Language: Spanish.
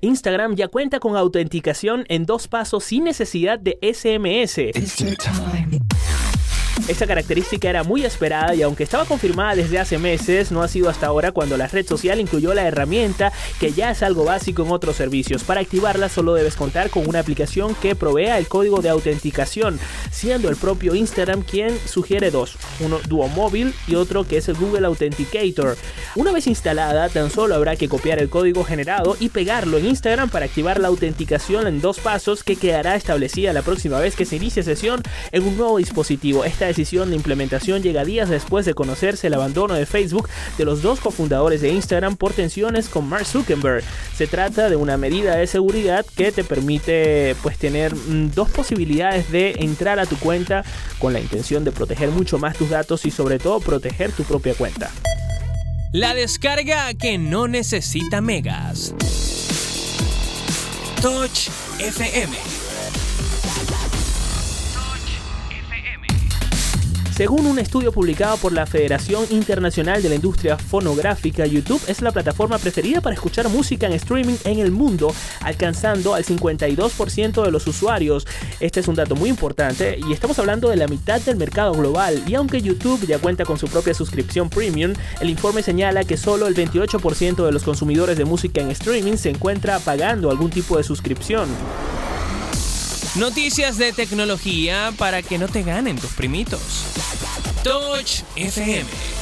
Instagram ya cuenta con autenticación en dos pasos sin necesidad de SMS. Esta característica era muy esperada y aunque estaba confirmada desde hace meses, no ha sido hasta ahora cuando la red social incluyó la herramienta que ya es algo básico en otros servicios. Para activarla solo debes contar con una aplicación que provea el código de autenticación, siendo el propio Instagram quien sugiere dos, uno Duo Móvil y otro que es el Google Authenticator. Una vez instalada, tan solo habrá que copiar el código generado y pegarlo en Instagram para activar la autenticación en dos pasos que quedará establecida la próxima vez que se inicie sesión en un nuevo dispositivo. Esta decisión de implementación llega días después de conocerse el abandono de Facebook de los dos cofundadores de Instagram por tensiones con Mark Zuckerberg. Se trata de una medida de seguridad que te permite pues tener mm, dos posibilidades de entrar a tu cuenta con la intención de proteger mucho más tus datos y sobre todo proteger tu propia cuenta. La descarga que no necesita megas. Touch FM Según un estudio publicado por la Federación Internacional de la Industria Fonográfica, YouTube es la plataforma preferida para escuchar música en streaming en el mundo, alcanzando al 52% de los usuarios. Este es un dato muy importante y estamos hablando de la mitad del mercado global. Y aunque YouTube ya cuenta con su propia suscripción premium, el informe señala que solo el 28% de los consumidores de música en streaming se encuentra pagando algún tipo de suscripción. Noticias de tecnología para que no te ganen tus primitos. Touch FM.